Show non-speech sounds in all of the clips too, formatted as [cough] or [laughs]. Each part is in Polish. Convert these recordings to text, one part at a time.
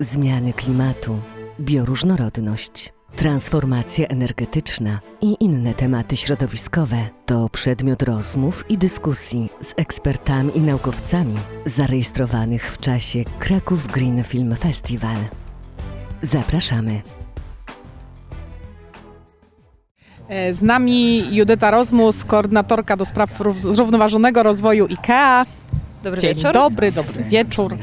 zmiany klimatu, bioróżnorodność, transformacja energetyczna i inne tematy środowiskowe to przedmiot rozmów i dyskusji z ekspertami i naukowcami zarejestrowanych w czasie Kraków Green Film Festival. Zapraszamy. E, Z nami Judyta Rozmus, koordynatorka do spraw rów- zrównoważonego rozwoju IKEA. Dobry Dzień wieczór. dobry, dobry wieczór.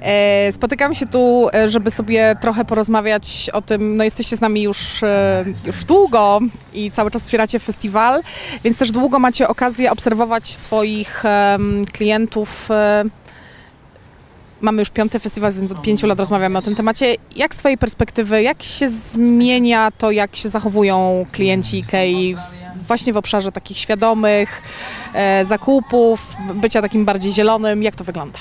E, Spotykamy się tu, e, żeby sobie trochę porozmawiać o tym, no jesteście z nami już, e, już długo i cały czas wspieracie festiwal, więc też długo macie okazję obserwować swoich klientów. Mamy już piąty festiwal, więc od pięciu lat rozmawiamy o tym temacie. Jak z Twojej perspektywy, jak się zmienia to, jak się zachowują klienci IKEA właśnie w obszarze takich świadomych zakupów, bycia takim bardziej zielonym? Jak to wygląda?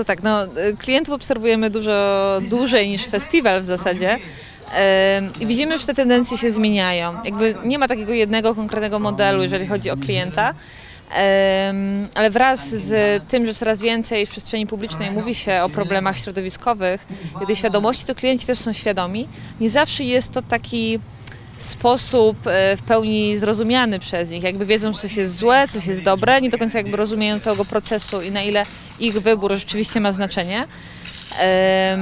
To tak, no, y, klientów obserwujemy dużo dłużej niż festiwal w zasadzie. I widzimy, że te tendencje się zmieniają. Jakby nie ma takiego jednego konkretnego modelu, jeżeli chodzi o klienta. Ale wraz z tym, że coraz więcej w przestrzeni publicznej mówi się o problemach środowiskowych i tej świadomości, to klienci też są świadomi. Nie zawsze jest to taki sposób e, w pełni zrozumiany przez nich. Jakby wiedzą, coś jest złe, coś jest dobre, nie do końca jakby rozumieją całego procesu i na ile ich wybór rzeczywiście ma znaczenie. Em,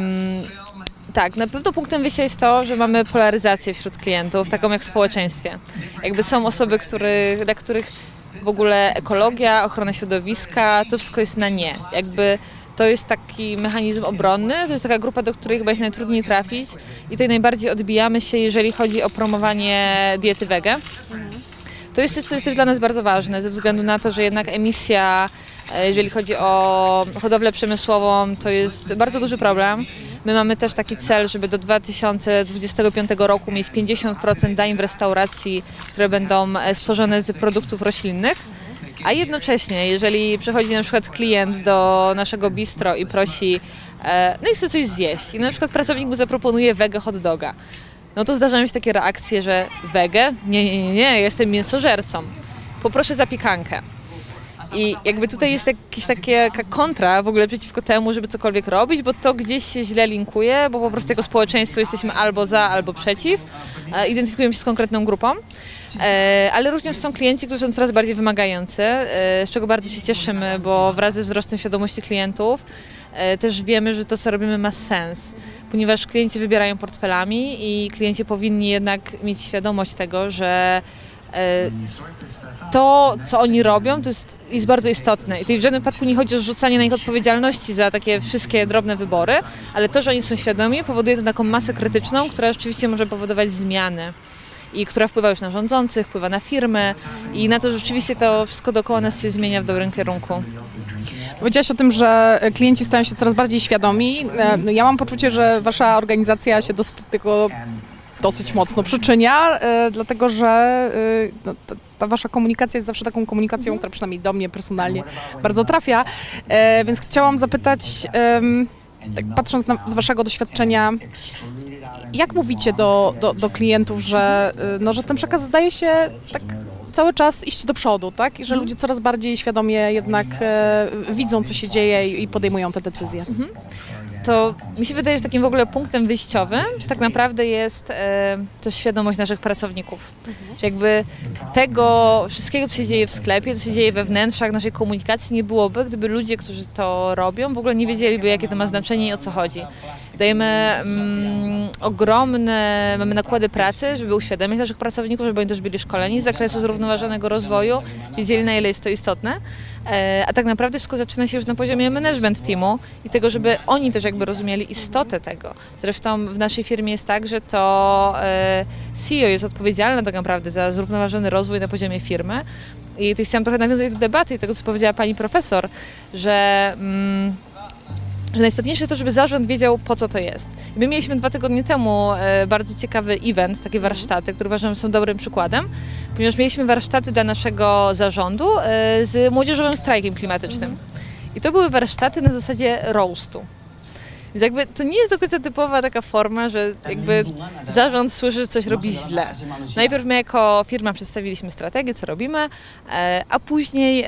tak, na pewno punktem wyjścia jest to, że mamy polaryzację wśród klientów, taką jak w społeczeństwie. Jakby są osoby, który, dla których w ogóle ekologia, ochrona środowiska, to wszystko jest na nie. Jakby to jest taki mechanizm obronny, to jest taka grupa, do której chyba jest najtrudniej trafić i tutaj najbardziej odbijamy się, jeżeli chodzi o promowanie diety wege. To jest coś, co jest też dla nas bardzo ważne, ze względu na to, że jednak emisja, e, jeżeli chodzi o hodowlę przemysłową, to jest bardzo duży problem. My mamy też taki cel, żeby do 2025 roku mieć 50% dań w restauracji, które będą e, stworzone z produktów roślinnych. A jednocześnie, jeżeli przychodzi na przykład klient do naszego bistro i prosi, e, no i chce coś zjeść, i na przykład pracownik mu zaproponuje wege hot doga, no to zdarzają się takie reakcje, że wege? Nie, nie, nie, nie, jestem mięsożercą. Poproszę zapiekankę. I jakby tutaj jest jakaś taka kontra w ogóle przeciwko temu, żeby cokolwiek robić, bo to gdzieś się źle linkuje, bo po prostu jako społeczeństwo jesteśmy albo za, albo przeciw. E, Identyfikujemy się z konkretną grupą. E, Ale również są klienci, którzy są coraz bardziej wymagający, e, z czego bardzo się cieszymy, bo wraz ze wzrostem świadomości klientów też wiemy, że to, co robimy, ma sens, ponieważ klienci wybierają portfelami i klienci powinni jednak mieć świadomość tego, że to, co oni robią, to jest, jest bardzo istotne. I tutaj w żadnym wypadku nie chodzi o zrzucanie na nich odpowiedzialności za takie wszystkie drobne wybory, ale to, że oni są świadomi, powoduje to taką masę krytyczną, która rzeczywiście może powodować zmiany i która wpływa już na rządzących, wpływa na firmy i na to, że rzeczywiście to wszystko dookoła nas się zmienia w dobrym kierunku. Powiedziałaś o tym, że klienci stają się coraz bardziej świadomi. E, no Ja mam poczucie, że wasza organizacja się do tego dosyć mocno przyczynia, e, dlatego że e, no, ta, wasza komunikacja jest zawsze taką komunikacją, która przynajmniej do mnie personalnie bardzo trafia. E, Więc chciałam zapytać, tak patrząc na, z waszego doświadczenia, jak mówicie do, do, do klientów, że, no, że ten przekaz zdaje się tak cały czas iść do przodu, tak? I że ludzie coraz bardziej świadomie jednak e, widzą, co się dzieje i, i podejmują te decyzje. To mi się wydaje, że takim w ogóle punktem wyjściowym tak naprawdę jest e, też świadomość naszych pracowników. Że jakby tego wszystkiego, co się dzieje w sklepie, co się dzieje we wnętrzach naszej komunikacji nie byłoby, gdyby ludzie, którzy to robią, w ogóle nie wiedzieliby, jakie to ma znaczenie i o co chodzi. Dajemy mm, ogromne, mamy nakłady pracy, żeby uświadomić naszych pracowników, żeby oni też byli szkoleni z zakresu zrównoważonego rozwoju, wiedzieli na ile jest to istotne. E, A tak naprawdę wszystko zaczyna się już na poziomie management teamu i tego, żeby oni też jakby rozumieli istotę tego. Zresztą w naszej firmie jest tak, że to e, CEO jest odpowiedzialny tak naprawdę za zrównoważony rozwój na poziomie firmy. I tu chciałam trochę nawiązać do debaty i tego, co powiedziała pani profesor, że mm, że najistotniejsze jest to, żeby zarząd wiedział, po co to jest. My mieliśmy dwa tygodnie temu e, bardzo ciekawy event, takie warsztaty, które uważam, są dobrym przykładem, ponieważ mieliśmy warsztaty dla naszego zarządu e, z młodzieżowym strajkiem klimatycznym. I to były warsztaty na zasadzie roastu. Więc jakby to nie jest do końca typowa taka forma, że jakby zarząd słyszy, że coś robi źle. Najpierw my jako firma przedstawiliśmy strategię, co robimy, e, a później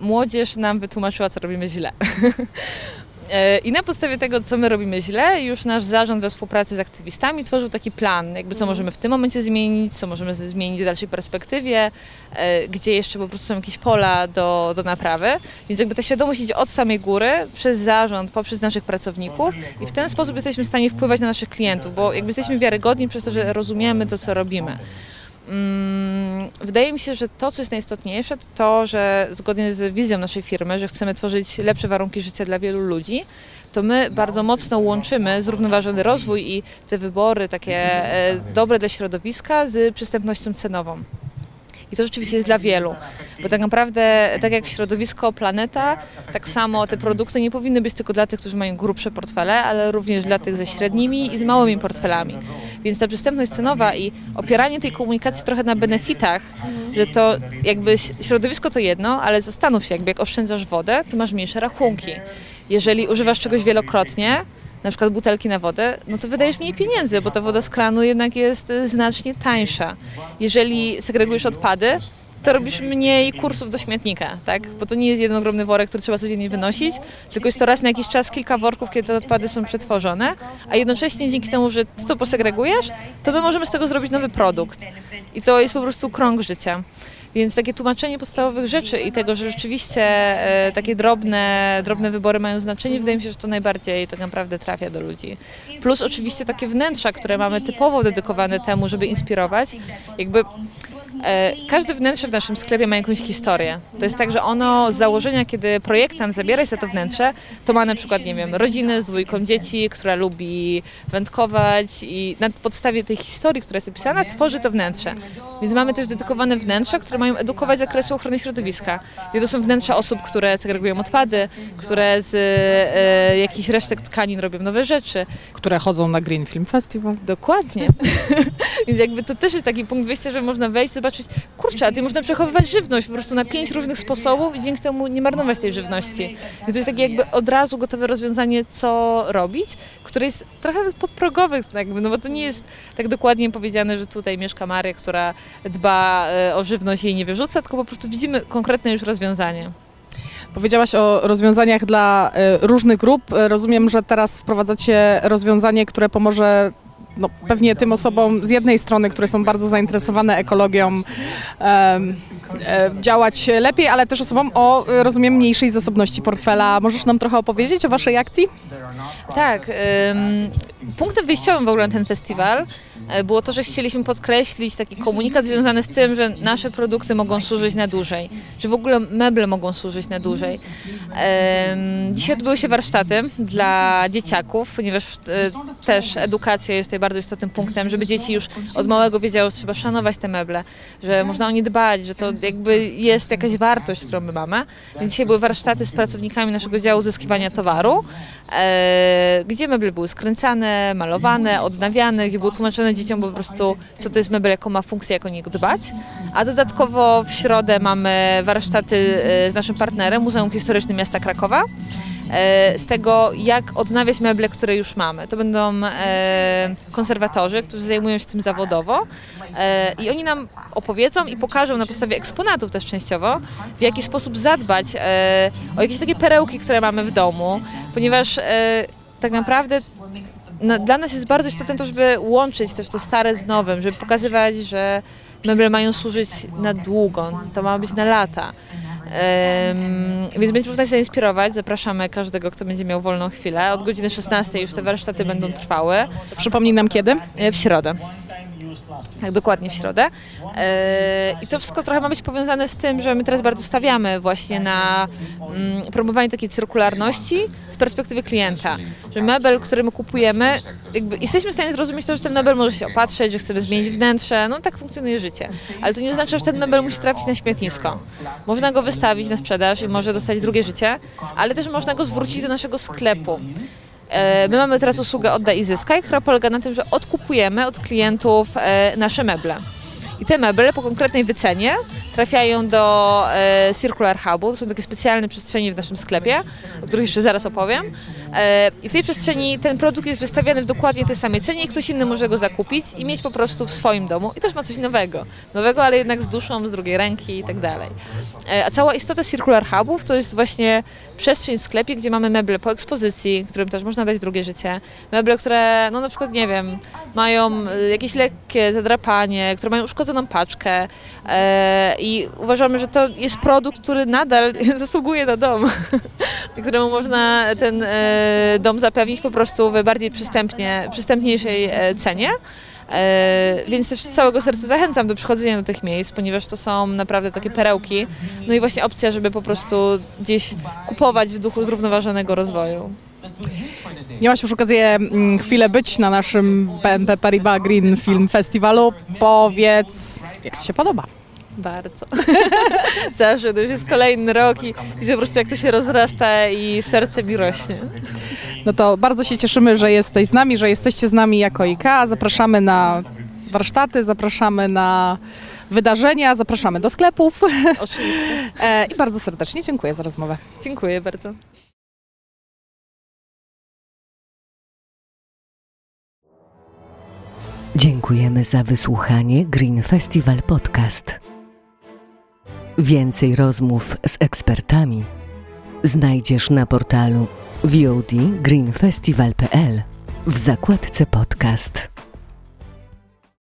młodzież nam wytłumaczyła, co robimy źle. [laughs] E, I na podstawie tego, co my robimy źle, już nasz zarząd we współpracy z aktywistami tworzył taki plan, jakby co możemy w tym momencie zmienić, co możemy zmienić w dalszej perspektywie, e, gdzie jeszcze po prostu są jakieś pola do, do naprawy. Więc jakby ta świadomość idzie od samej góry, przez zarząd, poprzez naszych pracowników i w ten sposób jesteśmy w stanie wpływać na naszych klientów, bo jakby jesteśmy wiarygodni przez to, że rozumiemy to, co robimy. Mm, Wydaje mi się, że to, co jest najistotniejsze, to to, że zgodnie z wizją naszej firmy, że chcemy tworzyć lepsze warunki życia dla wielu ludzi, to my bardzo mocno łączymy zrównoważony rozwój i te wybory takie e, dobre dla środowiska z przystępnością cenową. I to rzeczywiście jest dla wielu, bo tak naprawdę, tak jak środowisko, planeta, tak samo te produkty nie powinny być tylko dla tych, którzy mają grubsze portfele, ale również dla tych ze średnimi i z małymi portfelami. Więc ta przystępność cenowa i opieranie tej komunikacji trochę na benefitach, że to jakby środowisko to jedno, ale zastanów się, jakby jak oszczędzasz wodę, to masz mniejsze rachunki. Jeżeli używasz czegoś wielokrotnie, na przykład butelki na wodę, no to wydajesz mniej pieniędzy, bo ta woda z kranu jednak jest y, znacznie tańsza. Jeżeli segregujesz odpady, to robisz mniej kursów do śmietnika, tak? Bo to nie jest jeden ogromny worek, który trzeba codziennie wynosić, tylko jest to raz na jakiś czas kilka worków, kiedy te odpady są przetworzone, a jednocześnie dzięki temu, że ty to posegregujesz, to my możemy z tego zrobić nowy produkt. I to jest po prostu krąg życia. Więc takie tłumaczenie podstawowych rzeczy i tego, że rzeczywiście e, takie drobne, drobne wybory mają znaczenie, wydaje mi się, że to najbardziej tak naprawdę trafia do ludzi. Plus oczywiście takie wnętrza, które mamy typowo dedykowane temu, żeby inspirować. Jakby Każde wnętrze w naszym sklepie ma jakąś historię. To jest tak, że ono z założenia, kiedy projektant zabiera się za to wnętrze, to ma na przykład, nie wiem, rodzinę z dwójką dzieci, która lubi wędkować i na podstawie tej historii, która jest opisana, tworzy to wnętrze. Więc mamy też dedykowane wnętrza, które mają edukować z zakresu ochrony środowiska. I to są wnętrza osób, które segregują odpady, które z e, jakichś resztek tkanin robią nowe rzeczy. Które chodzą na Green Film Festival. Dokładnie. [laughs] Więc jakby to też jest taki punkt wyjścia, że można wejść, zobaczyć, kurczę, a tu można przechowywać żywność po prostu na pięć różnych sposobów i dzięki temu nie marnować tej żywności. Więc to jest takie jakby od razu gotowe rozwiązanie, co robić, które jest trochę podprogowe, jakby, no bo to nie jest tak dokładnie powiedziane, że tutaj mieszka Maria, która dba e, o żywność i jej nie wyrzuca, tylko po prostu widzimy konkretne już rozwiązanie. Powiedziałaś o rozwiązaniach dla e, różnych grup. E, Rozumiem, że teraz wprowadzacie rozwiązanie, które pomoże no, pewnie tym osobom z jednej strony, które są bardzo zainteresowane ekologią, em, e, działać lepiej, ale też osobom o, e, rozumiem, mniejszej zasobności portfela. Możesz nam trochę opowiedzieć o waszej akcji? Tak. Punktem wyjściowym w ogóle na ten festiwal e, było to, że chcieliśmy podkreślić taki komunikat związany z tym, że nasze produkty mogą służyć na dłużej, że w ogóle meble mogą służyć na dłużej. Dzisiaj odbyły się warsztaty dla dzieciaków, ponieważ e, też edukacja jest tutaj bardzo istotnym punktem, żeby dzieci już od małego wiedziały, że trzeba szanować te meble, że można o nie dbać, że to jakby jest jakaś wartość, którą my mamy. Więc dzisiaj były warsztaty z pracownikami naszego działu uzyskiwania towaru, e, gdzie meble były skręcane, malowane, odnawiane, gdzie było tłumaczone dzieciom po prostu, co to jest mebel, jaką ma funkcję, jak o niego dbać. A dodatkowo w środę mamy warsztaty e, z naszym partnerem, Muzeum Historycznym Miasta Krakowa, e, z tego, jak odnawiać meble, które już mamy. To będą e, konserwatorzy, którzy zajmują się tym zawodowo i oni nam opowiedzą i pokażą na podstawie eksponatów też częściowo, w jaki sposób zadbać o jakieś takie perełki, które mamy w domu, ponieważ tak naprawdę no, dla nas jest bardzo istotne to, żeby łączyć też to stare z nowym, żeby pokazywać, że meble mają służyć na długo, to ma być na lata. Em, więc będziemy tutaj zainspirować. Zapraszamy każdego, kto będzie miał wolną chwilę. Od godziny 16 już te warsztaty będą trwały. Przypomnij nam kiedy? E, W środę. Tak, dokładnie w środę. E, I to wszystko trochę ma być powiązane z tym, że my teraz bardzo stawiamy właśnie na mm, promowanie takiej cyrkularności z perspektywy klienta. Że mebel, który my kupujemy, jakby jesteśmy w stanie zrozumieć to, że ten mebel może się opatrzeć, że chcemy zmienić wnętrze, no tak funkcjonuje życie. Ale to nie oznacza, że ten mebel musi trafić na śmietnisko. Można go wystawić na sprzedaż i może dostać drugie życie, ale też można go zwrócić do naszego sklepu. E, My mamy teraz usługę Oddaj i Zyskaj, która polega na tym, że odkupujemy od klientów e, nasze meble. I te meble po konkretnej wycenie trafiają do e, Circular Hubu. To są takie specjalne przestrzenie w naszym sklepie, o których jeszcze zaraz opowiem. E, I w tej przestrzeni ten produkt jest wystawiany w dokładnie tej samej cenie, ktoś inny może go zakupić i mieć po prostu w swoim domu. I też ma coś nowego. Nowego, ale jednak z duszą, z drugiej ręki i tak dalej. E, a cała istota Circular Hubów to jest właśnie przestrzeń w sklepie, gdzie mamy meble po ekspozycji, którym też można dać drugie życie. Meble, które, no na przykład, nie wiem, mają e, jakieś lekkie zadrapanie, które mają uszkodzoną paczkę e, i uważamy, że to jest produkt, który nadal [laughs] zasługuje na dom, [laughs] któremu można ten e, dom zapewnić po prostu w bardziej przystępnie, przystępniejszej e, cenie. E, więc też całego serca zachęcam do przychodzenia do tych miejsc, ponieważ to są naprawdę takie perełki. No i właśnie opcja, żeby po prostu gdzieś kupować w duchu zrównoważonego rozwoju. Miałaś już okazję mm, chwilę być na naszym BNP Paribas Green Film Festiwalu. Powiedz, jak Ci się podoba? Bardzo. [laughs] Zawsze to już jest kolejny rok i widzę po prostu jak to się rozrasta i serce mi rośnie. No to bardzo się cieszymy, że jesteś z nami, że jesteście z nami jako IKEA. Zapraszamy na warsztaty, zapraszamy na wydarzenia, zapraszamy do sklepów Oczywiście. [laughs] E, i bardzo serdecznie dziękuję za rozmowę. Dziękuję bardzo. Dziękujemy za wysłuchanie Green Festival Podcast. Więcej rozmów z ekspertami znajdziesz na portalu VOD w zakładce podcast.